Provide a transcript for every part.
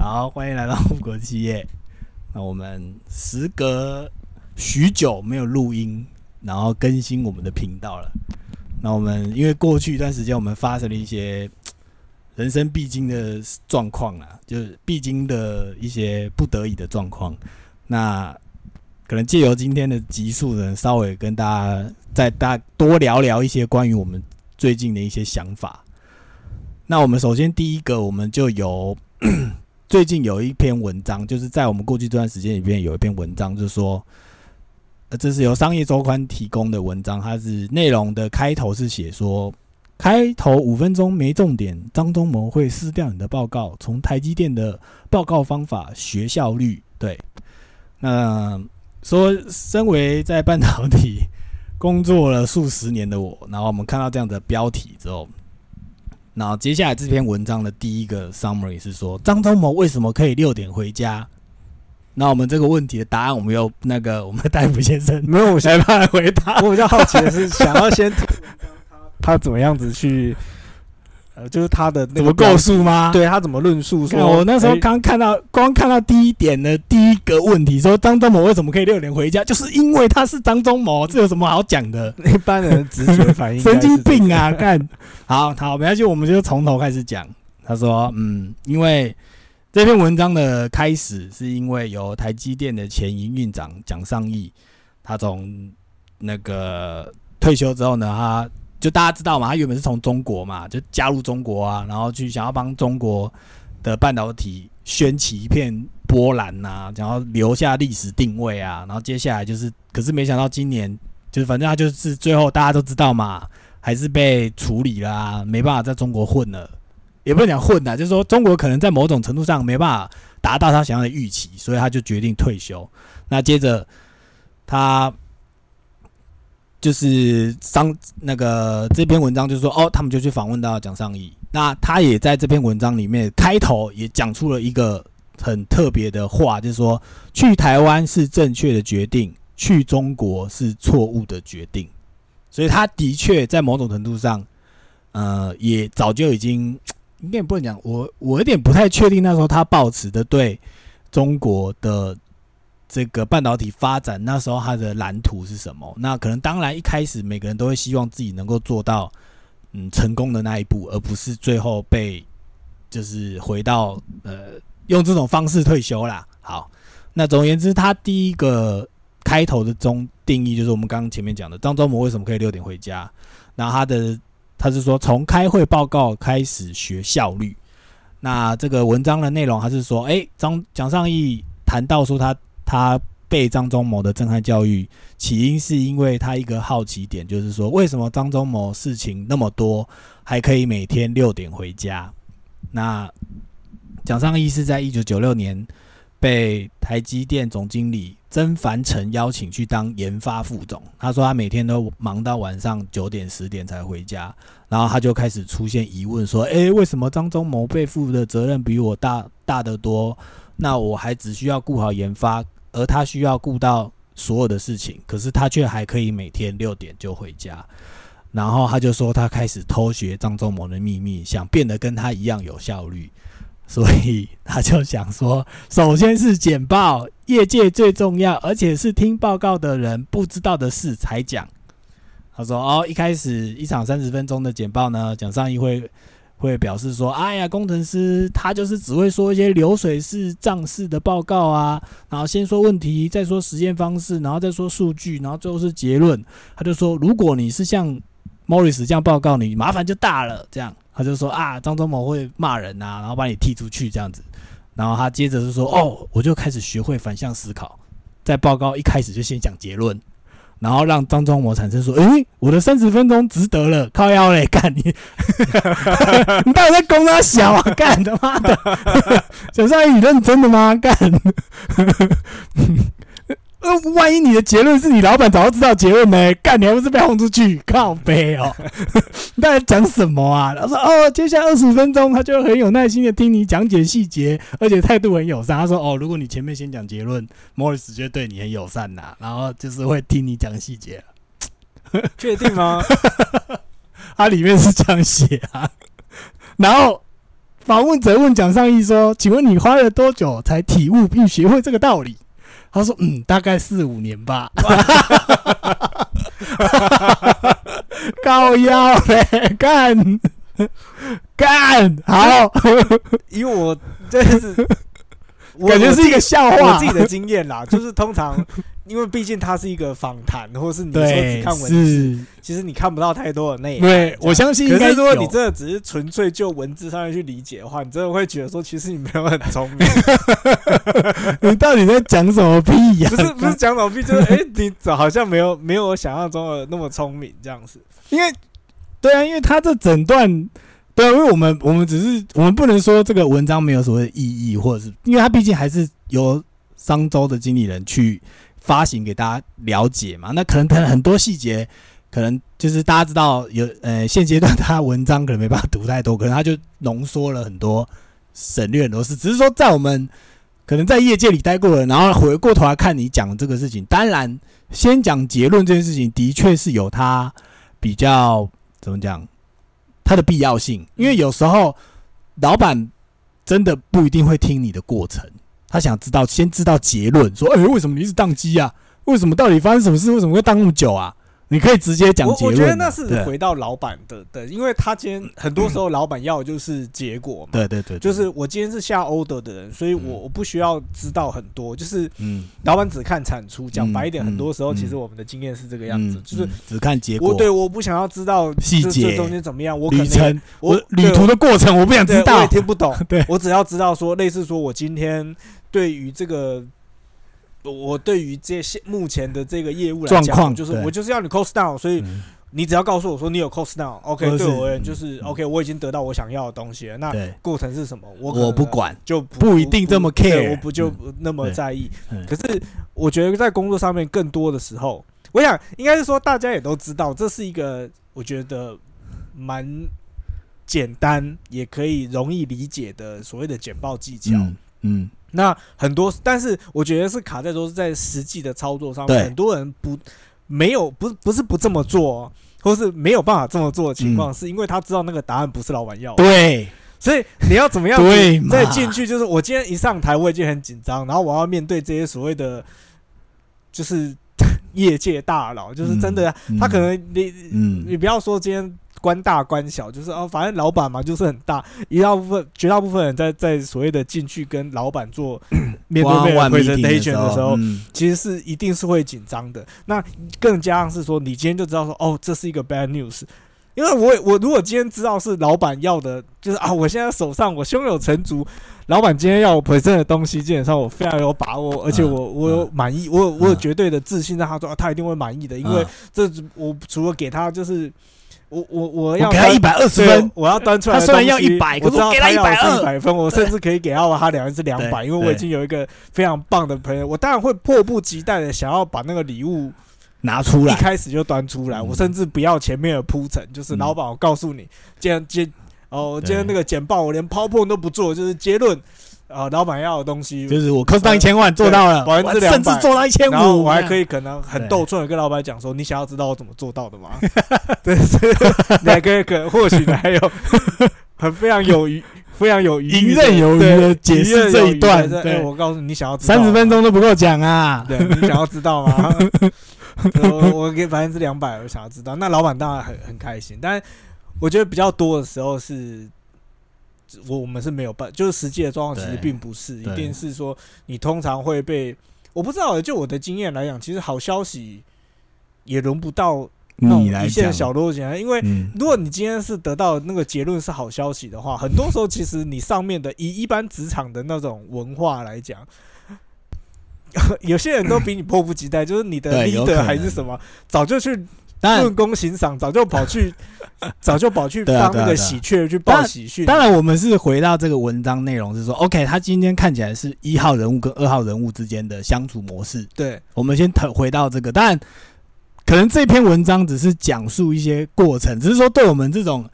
好，欢迎来到富国企业。那我们时隔许久没有录音，然后更新我们的频道了。那我们因为过去一段时间我们发生了一些 人生必经的状况啊，就是必经的一些不得已的状况。那可能借由今天的集数呢，稍微跟大家再大多聊聊一些关于我们最近的一些想法。那我们首先第一个，我们就由最近有一篇文章，就是在我们过去这段时间里边有一篇文章，就是说，呃，这是由商业周刊提供的文章，它是内容的开头是写说，开头五分钟没重点，张忠谋会撕掉你的报告，从台积电的报告方法学效率。对，那说身为在半导体工作了数十年的我，然后我们看到这样的标题之后。然后接下来这篇文章的第一个 summary 是说张忠谋为什么可以六点回家？那我们这个问题的答案，我们要那个 我们的大夫先生没有，我来帮他回答。我比较好奇的是，想要先 他怎么样子去。呃，就是他的那个构述吗？对他怎么论述？说我那时候刚看到，光看到第一点的第一个问题，说张忠谋为什么可以六点回家，就是因为他是张忠谋，这有什么好讲的？一般人直觉反应，神经病啊！看好好，没关系，我们就从头开始讲。他说，嗯，因为这篇文章的开始是因为由台积电的前营运长蒋尚义，他从那个退休之后呢，他。就大家知道嘛，他原本是从中国嘛，就加入中国啊，然后去想要帮中国的半导体掀起一片波澜呐，然后留下历史定位啊，然后接下来就是，可是没想到今年就是反正他就是最后大家都知道嘛，还是被处理啦，没办法在中国混了，也不能讲混呐，就是说中国可能在某种程度上没办法达到他想要的预期，所以他就决定退休。那接着他。就是商那个这篇文章，就是说哦，他们就去访问到蒋尚义，那他也在这篇文章里面开头也讲出了一个很特别的话，就是说去台湾是正确的决定，去中国是错误的决定。所以他的确在某种程度上，呃，也早就已经应该不能讲，我我有点不太确定那时候他抱持的对中国的。这个半导体发展那时候它的蓝图是什么？那可能当然一开始每个人都会希望自己能够做到嗯成功的那一步，而不是最后被就是回到呃用这种方式退休啦。好，那总而言之，他第一个开头的中定义就是我们刚刚前面讲的张忠谋为什么可以六点回家？那他的他是说从开会报告开始学效率。那这个文章的内容还是说，哎，张蒋尚义谈到说他。他被张忠谋的震撼教育，起因是因为他一个好奇点，就是说为什么张忠谋事情那么多，还可以每天六点回家？那蒋尚义是在一九九六年被台积电总经理曾凡成邀请去当研发副总，他说他每天都忙到晚上九点十点才回家，然后他就开始出现疑问，说：诶，为什么张忠谋背负的责任比我大大得多？那我还只需要顾好研发。而他需要顾到所有的事情，可是他却还可以每天六点就回家。然后他就说，他开始偷学张忠谋的秘密，想变得跟他一样有效率。所以他就想说，首先是简报，业界最重要，而且是听报告的人不知道的事才讲。他说：“哦，一开始一场三十分钟的简报呢，讲上一会。”会表示说：“哎呀，工程师他就是只会说一些流水式账式的报告啊，然后先说问题，再说实验方式，然后再说数据，然后最后是结论。”他就说：“如果你是像 Morris 这样报告，你麻烦就大了。”这样他就说：“啊，张忠谋会骂人呐，然后把你踢出去这样子。”然后他接着就说：“哦，我就开始学会反向思考，在报告一开始就先讲结论。”然后让张忠模产生说：“诶，我的三十分钟值得了，靠腰嘞，干你！你到底在攻他小啊？干他妈的！小帅，你认真的吗？干！”呃，万一你的结论是你老板早就知道结论呢？干，你还不是被轰出去？靠背哦！你在讲什么啊？他说：“哦，接下来二十分钟，他就很有耐心的听你讲解细节，而且态度很友善。”他说：“哦，如果你前面先讲结论，莫里斯就对你很友善呐，然后就是会听你讲细节。确定吗？他里面是这样写啊。然后访问者问蒋尚义说：“请问你花了多久才体悟并学会这个道理？”他说：“嗯，大概四五年吧。”高腰嘞，干干好，以我真是感觉是一个笑话。我自己的经验啦，就是通常因为毕竟它是一个访谈，或是你说只看文字，其实你看不到太多的内容。对，我相信。可是如果你真的只是纯粹就文字上面去理解的话，你真的会觉得说，其实你没有很聪明。你到底在讲什么屁呀？不是 不是讲什么屁，就是哎，你好像没有没有我想象中的那么聪明这样子。因为，对啊，因为他这整段，对啊，因为我们我们只是我们不能说这个文章没有所谓意义，或者是因为他毕竟还是由商周的经理人去发行给大家了解嘛。那可能可能很多细节，可能就是大家知道有呃现阶段他文章可能没办法读太多，可能他就浓缩了很多，省略很多事。只是说在我们可能在业界里待过了，然后回过头来看你讲这个事情，当然先讲结论这件事情，的确是有他。比较怎么讲，它的必要性，因为有时候老板真的不一定会听你的过程，他想知道先知道结论，说，哎，为什么你是宕机啊？为什么到底发生什么事？为什么会宕那么久啊？你可以直接讲结论。我觉得那是回到老板的的，因为他今天很多时候老板要的就是结果嘛。对对对，就是我今天是下 order 的人，所以我我不需要知道很多，就是嗯，老板只看产出。讲白一点，很多时候其实我们的经验是这个样子，就是只看结果。我对我不想要知道细节中间怎么样，我旅程我旅途的过程我不想知道，我也听不懂。对我只要知道说，类似说我今天对于这个。我对于这些目前的这个业务来讲，就是我就是要你 cost down，所以你只要告诉我说你有 cost down，OK，对我而言就是 OK，我已经得到我想要的东西了。那过程是什么？我我不管，就不一定这么 care，我不就那么在意。可是我觉得在工作上面更多的时候，我想应该是说大家也都知道，这是一个我觉得蛮简单也可以容易理解的所谓的简报技巧。嗯。那很多，但是我觉得是卡在说是在实际的操作上面，很多人不没有不不是不这么做，或是没有办法这么做的情况，是因为他知道那个答案不是老板要。对，所以你要怎么样再进去？就是我今天一上台，我已经很紧张，然后我要面对这些所谓的就是 业界大佬，就是真的，他可能你你不要说今天。官大官小，就是哦，反正老板嘛，就是很大。一大部分、绝大部分人在在所谓的进去跟老板做 面对面 presentation 的时候，其实是一定是会紧张的。那更加上是说，你今天就知道说，哦，这是一个 bad news。因为我我如果今天知道是老板要的，就是啊，我现在手上我胸有成竹，老板今天要我 present 的。东西，基本上我非常有把握，而且我我有满意，我有我有绝对的。自信，让他说他一定会满意的。因为这我除了给他就是。我我我要给他一百二十分，我要端出来。他虽然要一百，可是我给他一百二，一百分，我甚至可以给到他两人是两百，因为我已经有一个非常棒的朋友，我当然会迫不及待的想要把那个礼物拿出来，一开始就端出来。我甚至不要前面的铺陈，就是老板，我告诉你，今天今哦，今天那个简报我连 PowerPoint 都不做，就是结论。啊，老板要的东西就是我扣上一千万做到了，百分之两甚至做到一千五，我还可以可能很逗趣的跟老板讲说，你想要知道我怎么做到的吗？对，你还可以可或许还有很非常有余、非常有余、游刃有余的解释这一段。对，我告诉你，你想要三十分钟都不够讲啊！对你想要知道吗？我我给百分之两百，我想要知道。那老板当然很很开心，但我觉得比较多的时候是。我我们是没有办，就是实际的状况其实并不是，一定是说你通常会被，我不知道，就我的经验来讲，其实好消息也轮不到那种一线小逻辑，因为如果你今天是得到那个结论是好消息的话，很多时候其实你上面的以一般职场的那种文化来讲，有些人都比你迫不及待，就是你的 leader 还是什么，早就去。论功行赏，早就跑去，早就跑去帮那个喜鹊去报喜讯。当然，我们是回到这个文章内容，是说，OK，他今天看起来是一号人物跟二号人物之间的相处模式。对，我们先回回到这个。当然，可能这篇文章只是讲述一些过程，只是说对我们这种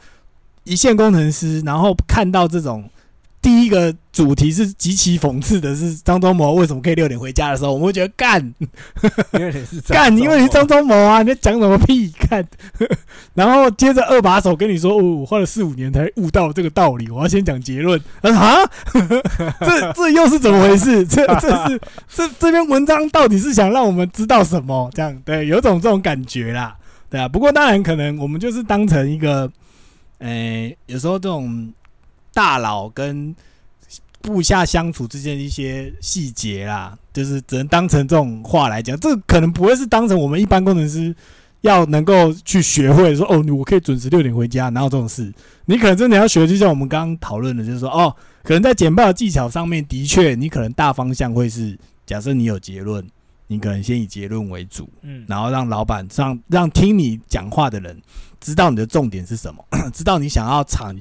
一线工程师，然后看到这种第一个主题是极其讽刺的，是张忠谋为什么可以六点回家的时候，我们会觉得干，因为你是 干，因为你张忠谋啊，你在讲什么屁干？然后接着二把手跟你说，哦，我花了四五年才悟到这个道理，我要先讲结论。啊，这这又是怎么回事？这这是这这篇文章到底是想让我们知道什么？这样对，有种这种感觉啦，对啊。不过当然可能我们就是当成一个，诶，有时候这种。大佬跟部下相处之间的一些细节啦，就是只能当成这种话来讲，这可能不会是当成我们一般工程师要能够去学会说哦，我可以准时六点回家，哪有这种事？你可能真的要学，就像我们刚刚讨论的，就是说哦，可能在简报技巧上面，的确你可能大方向会是，假设你有结论，你可能先以结论为主，嗯，然后让老板让让听你讲话的人知道你的重点是什么，知道你想要场。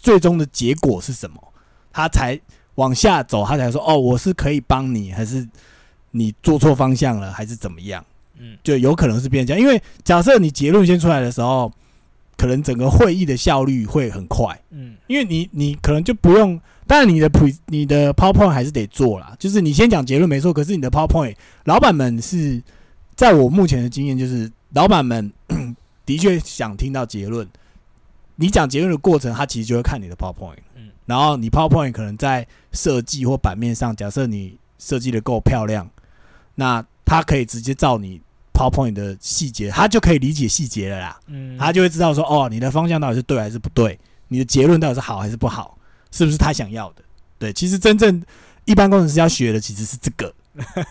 最终的结果是什么？他才往下走，他才说：“哦，我是可以帮你，还是你做错方向了，还是怎么样？”嗯，就有可能是变这样。因为假设你结论先出来的时候，可能整个会议的效率会很快。嗯，因为你你可能就不用，当然你的 pre 你的 PowerPoint 还是得做啦，就是你先讲结论没错，可是你的 PowerPoint，老板们是在我目前的经验，就是老板们 的确想听到结论。你讲结论的过程，他其实就会看你的 PowerPoint，嗯，然后你 PowerPoint 可能在设计或版面上，假设你设计的够漂亮，那他可以直接照你 PowerPoint 的细节，他就可以理解细节了啦，嗯，他就会知道说，哦，你的方向到底是对还是不对，你的结论到底是好还是不好，是不是他想要的？对，其实真正一般工程师要学的其实是这个，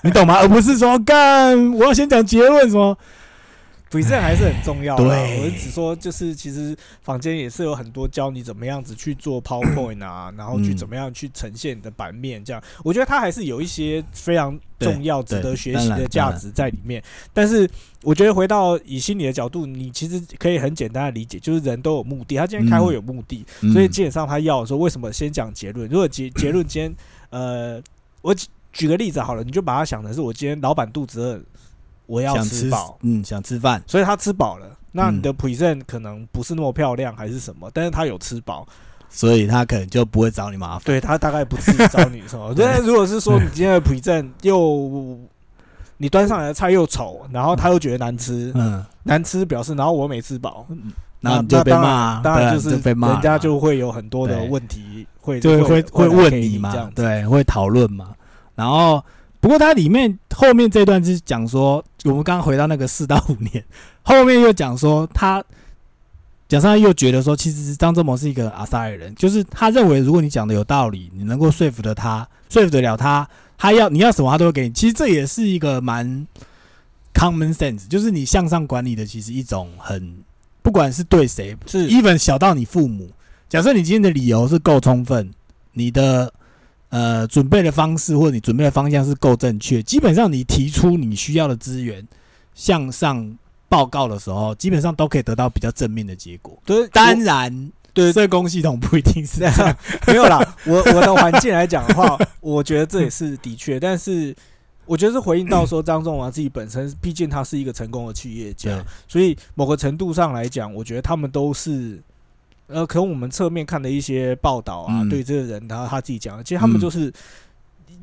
你懂吗？而不是说干我要先讲结论什么。比赛还是很重要的。我是只说，就是其实房间也是有很多教你怎么样子去做 PowerPoint 啊，然后去怎么样去呈现你的版面，这样我觉得它还是有一些非常重要、值得学习的价值在里面。但是我觉得回到以心理的角度，你其实可以很简单的理解，就是人都有目的。他今天开会有目的，所以基本上他要说为什么先讲结论？如果结 结论今天，呃，我举个例子好了，你就把它想成是我今天老板肚子饿。我要吃饱，嗯，想吃饭，所以他吃饱了。那你的 present 可能不是那么漂亮，还是什么？但是他有吃饱，所以他可能就不会找你麻烦。对他大概不至于找你什么。但如果是说你今天的 present 又你端上来的菜又丑，然后他又觉得难吃，嗯，难吃表示，然后我没吃饱，那就被骂，当然就是被骂，人家就会有很多的问题会就会会问你嘛，对，会讨论嘛，然后。不过它里面后面这段是讲说，我们刚刚回到那个四到五年，后面又讲说他蒋尚又觉得说，其实张忠谋是一个阿萨尔人，就是他认为如果你讲的有道理，你能够说服的他，说服得了他，他要你要什么他都会给你。其实这也是一个蛮 common sense，就是你向上管理的其实一种很，不管是对谁，是 even 小到你父母，假设你今天的理由是够充分，你的。呃，准备的方式或者你准备的方向是够正确，基本上你提出你需要的资源向上报告的时候，基本上都可以得到比较正面的结果。对，当然，对社工系统不一定是这样，没有啦。我我的环境来讲的话，我觉得这也是的确，但是我觉得是回应到说张仲华自己本身，毕竟他是一个成功的企业家，所以某个程度上来讲，我觉得他们都是。呃，可能我们侧面看的一些报道啊，对这个人，他他自己讲，其实他们就是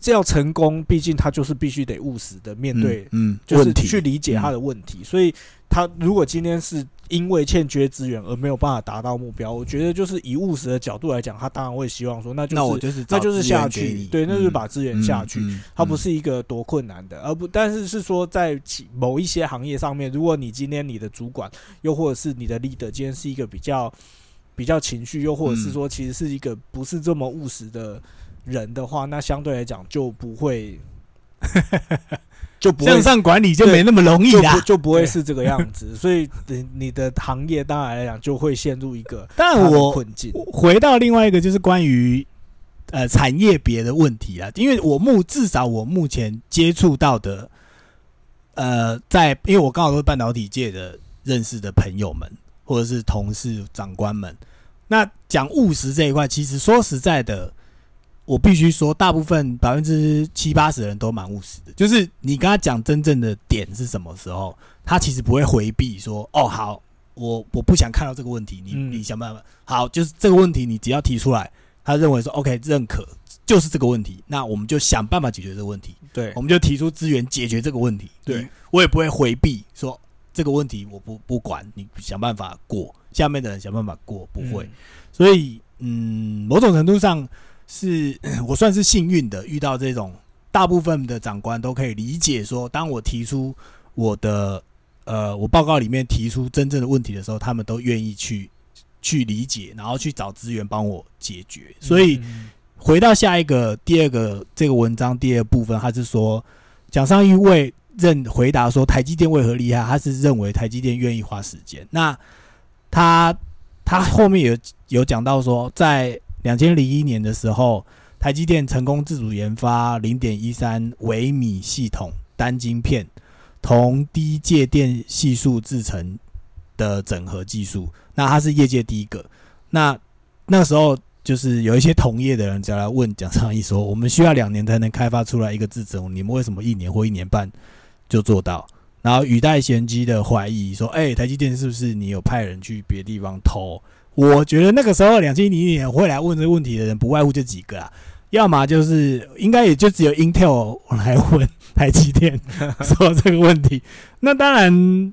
这要成功，毕竟他就是必须得务实的面对，嗯，就是去理解他的问题。所以，他如果今天是因为欠缺资源而没有办法达到目标，我觉得就是以务实的角度来讲，他当然会希望说，那就是那就是下去，对，那就是把资源下去。他不是一个多困难的，而不，但是是说在某一些行业上面，如果你今天你的主管又或者是你的 leader 今天是一个比较。比较情绪，又或者是说，其实是一个不是这么务实的人的话，那相对来讲就不会，就不向上管理就没那么容易啦，就不会是这个样子。所以，你你的行业当然来讲就会陷入一个但我困境。回到另外一个，就是关于呃产业别的问题啊，因为我目至少我目前接触到的，呃，在因为我刚好都是半导体界的认识的朋友们。或者是同事、长官们，那讲务实这一块，其实说实在的，我必须说，大部分百分之七八十的人都蛮务实的。就是你跟他讲真正的点是什么时候，他其实不会回避说：“哦，好，我我不想看到这个问题。”你你想办法。好，就是这个问题，你只要提出来，他认为说 OK 认可就是这个问题，那我们就想办法解决这个问题。对，我们就提出资源解决这个问题。对，我也不会回避说这个问题我不不管你想办法过，下面的人想办法过，不会。所以，嗯，某种程度上是 我算是幸运的，遇到这种大部分的长官都可以理解说，当我提出我的呃我报告里面提出真正的问题的时候，他们都愿意去去理解，然后去找资源帮我解决。所以。回到下一个第二个这个文章第二部分，他是说蒋尚义为认回答说台积电为何厉害，他是认为台积电愿意花时间。那他他后面有有讲到说，在两千零一年的时候，台积电成功自主研发零点一三微米系统单晶片同低介电系数制成的整合技术，那他是业界第一个。那那时候。就是有一些同业的人就来问蒋尚义说：“我们需要两年才能开发出来一个制程，你们为什么一年或一年半就做到？”然后语带玄机的怀疑说：“哎，台积电是不是你有派人去别地方偷？”我觉得那个时候两千零一年会来问这个问题的人不外乎这几个啊，要么就是应该也就只有 Intel 来问台积电说这个问题。那当然。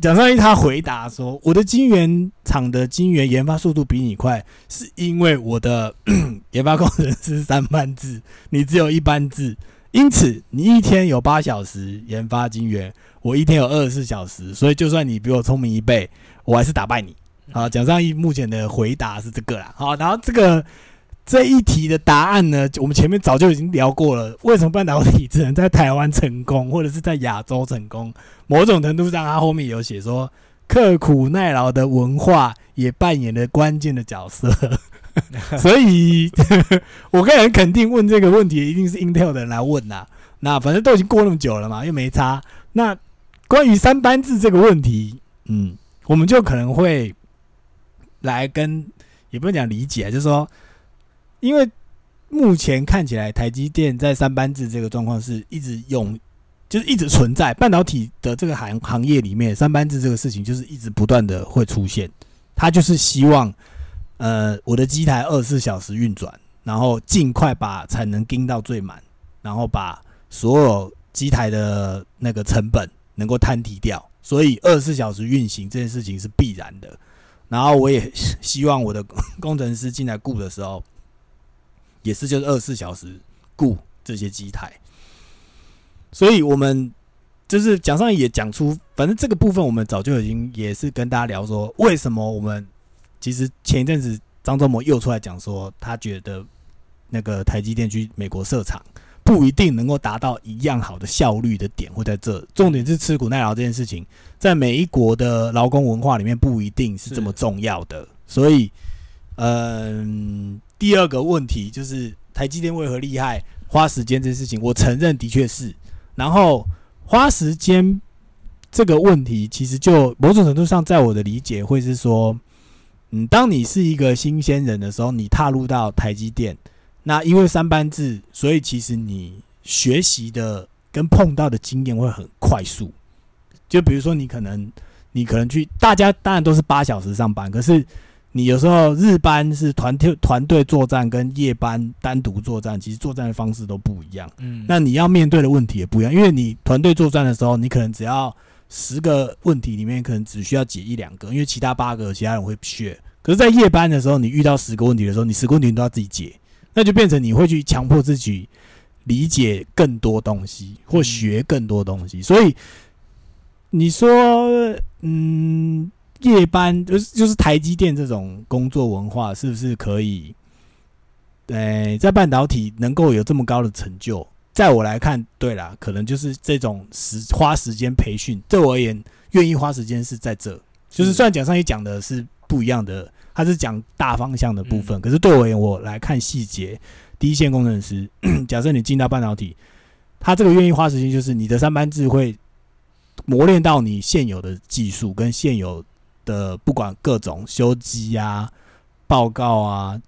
蒋尚义他回答说：“我的晶圆厂的晶圆研发速度比你快，是因为我的 研发工程师三班制，你只有一班制，因此你一天有八小时研发晶圆，我一天有二十四小时，所以就算你比我聪明一倍，我还是打败你。”好，蒋尚义目前的回答是这个啦。好，然后这个。这一题的答案呢，我们前面早就已经聊过了。为什么半导体只能在台湾成功，或者是在亚洲成功？某种程度上，他后面有写说，刻苦耐劳的文化也扮演了关键的角色。所以，我个人肯定问这个问题，一定是 Intel 的人来问呐。那反正都已经过那么久了嘛，又没差。那关于三班制这个问题，嗯，我们就可能会来跟，也不用讲理解，就是说。因为目前看起来，台积电在三班制这个状况是一直用，就是一直存在半导体的这个行行业里面，三班制这个事情就是一直不断的会出现。他就是希望，呃，我的机台二十四小时运转，然后尽快把产能盯到最满，然后把所有机台的那个成本能够摊提掉。所以二十四小时运行这件事情是必然的。然后我也希望我的工程师进来雇的时候。也是，就是二十四小时雇这些机台，所以我们就是蒋上也讲出，反正这个部分我们早就已经也是跟大家聊说，为什么我们其实前一阵子张忠谋又出来讲说，他觉得那个台积电去美国设厂不一定能够达到一样好的效率的点会在这，重点是吃苦耐劳这件事情，在每一国的劳工文化里面不一定是这么重要的，所以，嗯。第二个问题就是台积电为何厉害？花时间这件事情，我承认的确是。然后花时间这个问题，其实就某种程度上，在我的理解会是说，嗯，当你是一个新鲜人的时候，你踏入到台积电，那因为三班制，所以其实你学习的跟碰到的经验会很快速。就比如说，你可能你可能去，大家当然都是八小时上班，可是。你有时候日班是团队团队作战，跟夜班单独作战，其实作战的方式都不一样。嗯，那你要面对的问题也不一样，因为你团队作战的时候，你可能只要十个问题里面，可能只需要解一两个，因为其他八个其他人会学。可是，在夜班的时候，你遇到十个问题的时候，你十个问题你都要自己解，那就变成你会去强迫自己理解更多东西，或学更多东西。所以，你说，嗯。夜班就是就是台积电这种工作文化，是不是可以？呃，在半导体能够有这么高的成就，在我来看，对啦，可能就是这种时花时间培训，对我而言，愿意花时间是在这。就是虽然讲上也讲的是不一样的，他是讲大方向的部分，可是对我而言，我来看细节。第一线工程师，假设你进到半导体，他这个愿意花时间，就是你的三班制会磨练到你现有的技术跟现有。的不管各种修机啊、报告啊、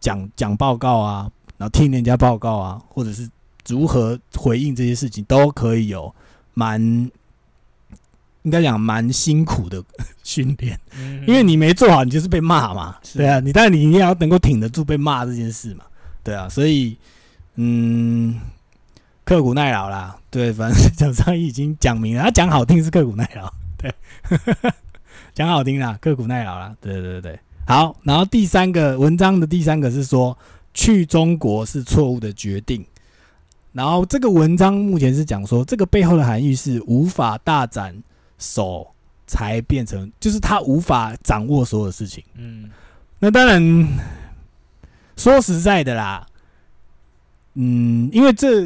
讲讲报告啊，然后听人家报告啊，或者是如何回应这些事情，都可以有蛮应该讲蛮辛苦的训练，因为你没做好，你就是被骂嘛。对啊，你但你也要能够挺得住被骂这件事嘛。对啊，所以嗯，刻苦耐劳啦。对，反正蒋尚义已经讲明了，他讲好听是刻苦耐劳，对，讲好听啦，刻苦耐劳啦。对对对对，好。然后第三个文章的第三个是说，去中国是错误的决定。然后这个文章目前是讲说，这个背后的含义是无法大展手才变成，就是他无法掌握所有事情。嗯，那当然说实在的啦，嗯，因为这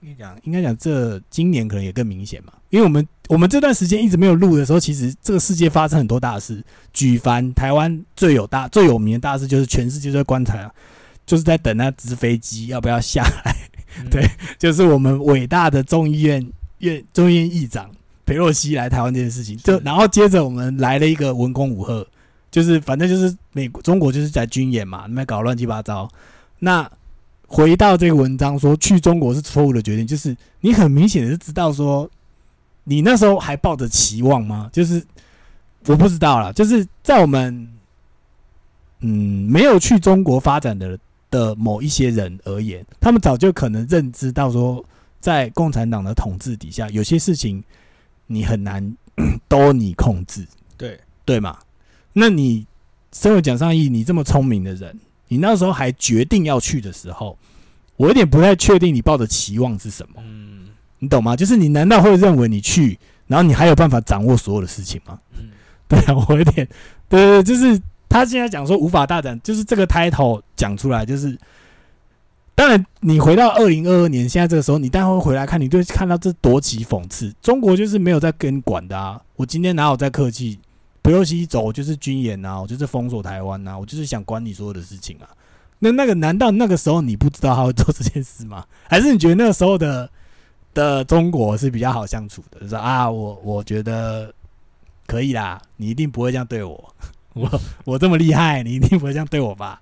应该讲，应该讲这今年可能也更明显嘛，因为我们我们这段时间一直没有录的时候，其实这个世界发生很多大事。举凡台湾最有大最有名的大事，就是全世界在观察，就是在等那只飞机要不要下来。对，就是我们伟大的众议院院众议院议长裴洛西来台湾这件事情，就然后接着我们来了一个文攻武赫，就是反正就是美国中国就是在军演嘛，那边搞乱七八糟。那回到这个文章说去中国是错误的决定，就是你很明显的是知道说，你那时候还抱着期望吗？就是我不知道了，就是在我们嗯没有去中国发展的。的某一些人而言，他们早就可能认知到说，在共产党的统治底下，有些事情你很难 都你控制，对对嘛？那你身为蒋尚义，你这么聪明的人，你那时候还决定要去的时候，我有点不太确定你抱的期望是什么。嗯，你懂吗？就是你难道会认为你去，然后你还有办法掌握所有的事情吗？嗯，对啊，我有点，对对，就是。他现在讲说无法大展，就是这个 title 讲出来，就是当然你回到二零二二年，现在这个时候，你待会回来看，你就看到这多起讽刺。中国就是没有在跟管的啊！我今天哪有在客气？不用西走，我就是军演啊，我就是封锁台湾啊，我就是想管你所有的事情啊。那那个难道那个时候你不知道他会做这件事吗？还是你觉得那个时候的的中国是比较好相处的？就说啊，我我觉得可以啦，你一定不会这样对我。我我这么厉害，你一定不会这样对我吧？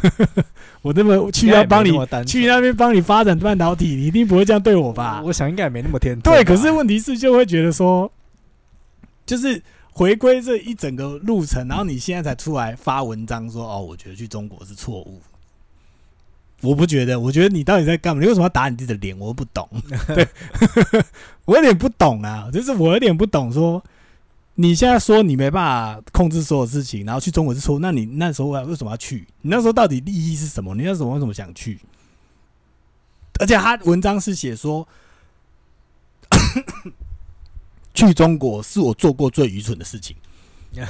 我这么去要帮你去那边帮你发展半导体，你一定不会这样对我吧？我想应该也没那么天对，可是问题是就会觉得说，就是回归这一整个路程，然后你现在才出来发文章说哦，我觉得去中国是错误。我不觉得，我觉得你到底在干嘛？你为什么要打你自己的脸？我不懂。对，我有点不懂啊，就是我有点不懂说。你现在说你没办法控制所有事情，然后去中国是错，那你那时候为什么要去？你那时候到底利益是什么？你那时候为什么想去？而且他文章是写说，去中国是我做过最愚蠢的事情。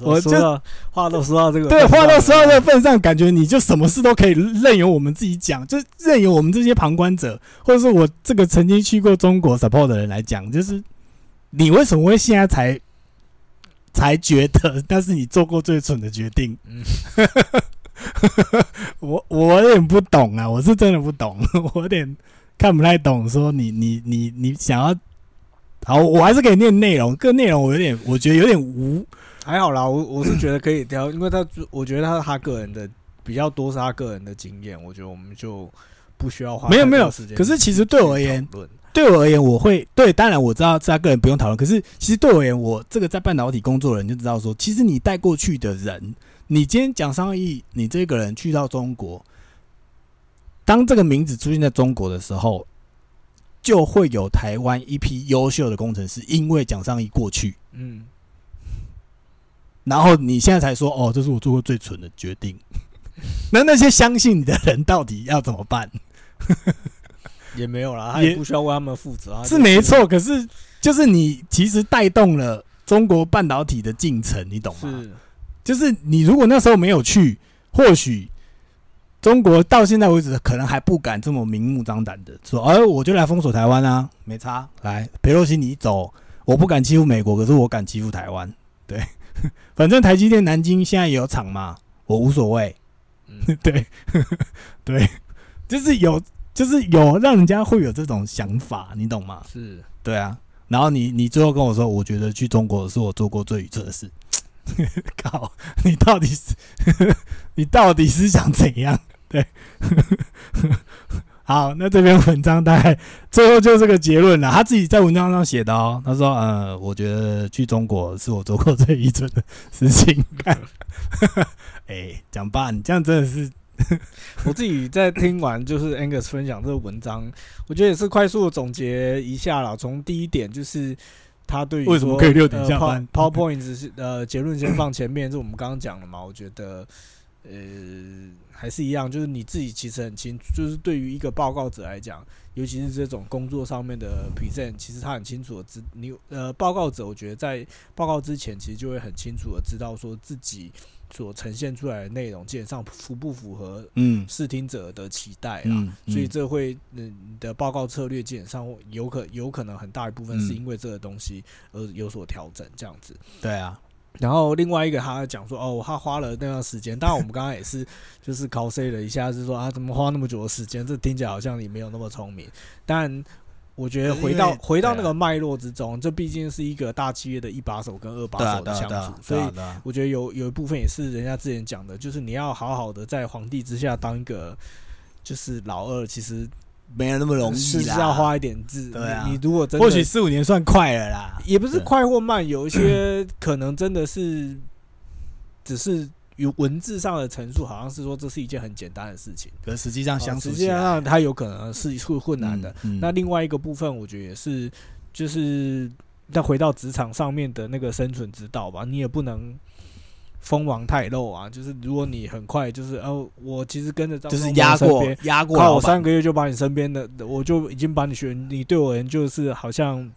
我就话都说到这个，对，话都说到这个份上，感觉你就什么事都可以任由我们自己讲，就任由我们这些旁观者，或者是我这个曾经去过中国 support 的人来讲，就是你为什么会现在才才觉得那是你做过最蠢的决定？我我有点不懂啊，我是真的不懂，我有点看不太懂，说你你你你想要好，我还是可以念内容，个内容我有点，我觉得有点无。还好啦，我我是觉得可以聊，因为他我觉得他他个人的比较多是他个人的经验，我觉得我们就不需要花没有没有时间。可是其实对我而言，对我而言，我会对，当然我知道他个人不用讨论。可是其实对我而言，我这个在半导体工作的人就知道说，其实你带过去的人，你今天讲商议，你这个人去到中国，当这个名字出现在中国的时候，就会有台湾一批优秀的工程师，因为蒋尚义过去，嗯。然后你现在才说哦，这是我做过最蠢的决定。那那些相信你的人到底要怎么办？也没有啦，他也不需要为他们负责啊。是没错，可是就是你其实带动了中国半导体的进程，你懂吗？是，就是你如果那时候没有去，或许中国到现在为止可能还不敢这么明目张胆的说，哎，我就来封锁台湾啊，没差，来裴洛西你走，我不敢欺负美国，可是我敢欺负台湾，对。反正台积电南京现在也有厂嘛，我无所谓。嗯，对，对，就是有，就是有让人家会有这种想法，你懂吗？是，对啊。然后你你最后跟我说，我觉得去中国是我做过最愚蠢的事。靠，你到底是你到底是想怎样？对，好，那这篇文章大概最后就这个结论了。他自己在文章上写的哦，他说：“呃，我觉得去中国是我做过最愚蠢的事情。” 哎，讲吧，你这样真的是。我自己在听完就是 Angus 分享这个文章，我觉得也是快速的总结一下啦。从第一点就是他对于为什么可以六点下班，PowerPoint 是呃结论先放前面，是我们刚刚讲了嘛？我觉得呃还是一样，就是你自己其实很清楚，就是对于一个报告者来讲，尤其是这种工作上面的 present，其实他很清楚的知你呃报告者，我觉得在报告之前其实就会很清楚的知道说自己。所呈现出来的内容基本上符不符合嗯视听者的期待啊？所以这会嗯的报告策略基本上有可有可能很大一部分是因为这个东西而有所调整这样子。对啊，然后另外一个他讲说哦，他花了那段时间，当然我们刚刚也是 就是 cos 了一下，是说啊怎么花那么久的时间？这听起来好像你没有那么聪明，但。我觉得回到回到那个脉络之中，这毕竟是一个大企业的一把手跟二把手的相处，所以我觉得有有一部分也是人家之前讲的，就是你要好好的在皇帝之下当一个就是老二，其实没有那么容易，是要花一点字。对啊，你如果真的或许四五年算快了啦，也不是快或慢，有一些 可能真的是只是。有文字上的陈述，好像是说这是一件很简单的事情，可实际上相处实际上它有可能是会困难的。那另外一个部分，我觉得也是，就是再回到职场上面的那个生存之道吧。你也不能锋芒太露啊。就是如果你很快，就是哦，我其实跟着就是压过压过，我三个月就把你身边的，我就已经把你学，你对我而言就是好像，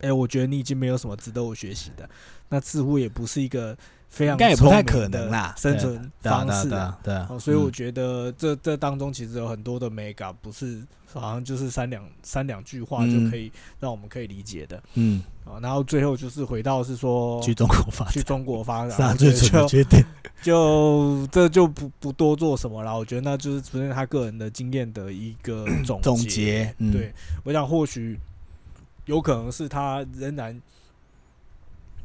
哎，我觉得你已经没有什么值得我学习的。那似乎也不是一个。非常应该也不太可能啦，生存方式啊，对啊，所以我觉得这这当中其实有很多的 mega，不是好像就是三两三两句话就可以让我们可以理解的，嗯。啊，然后最后就是回到是说去中国发去中国发展，最决定，就这就不不多做什么了，我觉得那就是出现他个人的经验的一个总总结，对我想或许有可能是他仍然，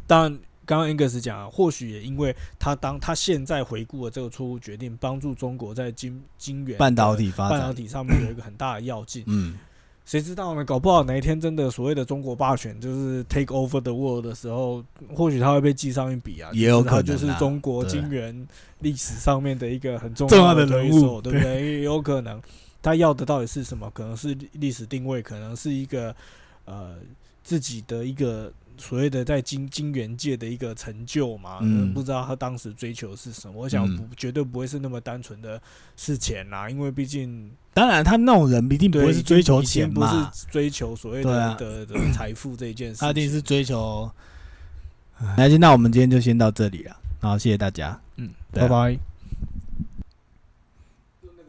但。刚刚 Angus 讲，或许也因为他当他现在回顾了这个错误决定，帮助中国在晶晶圆半导体发半导体上面有一个很大的要进。嗯，谁知道呢？搞不好哪一天真的所谓的中国霸权就是 take over the world 的时候，或许他会被记上一笔啊。也有可能，就是中国晶圆历史上面的一个很重要的人物，对不对？也有可能他要的到底是什么？可能是历史定位，可能是一个呃自己的一个。所谓的在金金元界的一个成就嘛，嗯，不知道他当时追求是什么。我想不绝对不会是那么单纯的是钱啦，因为毕竟，当然他那种人一定不会是追求钱嘛，不是追求所谓的的的财富这一件事，他一定是追求。那那我们今天就先到这里了，好，谢谢大家，嗯，拜拜。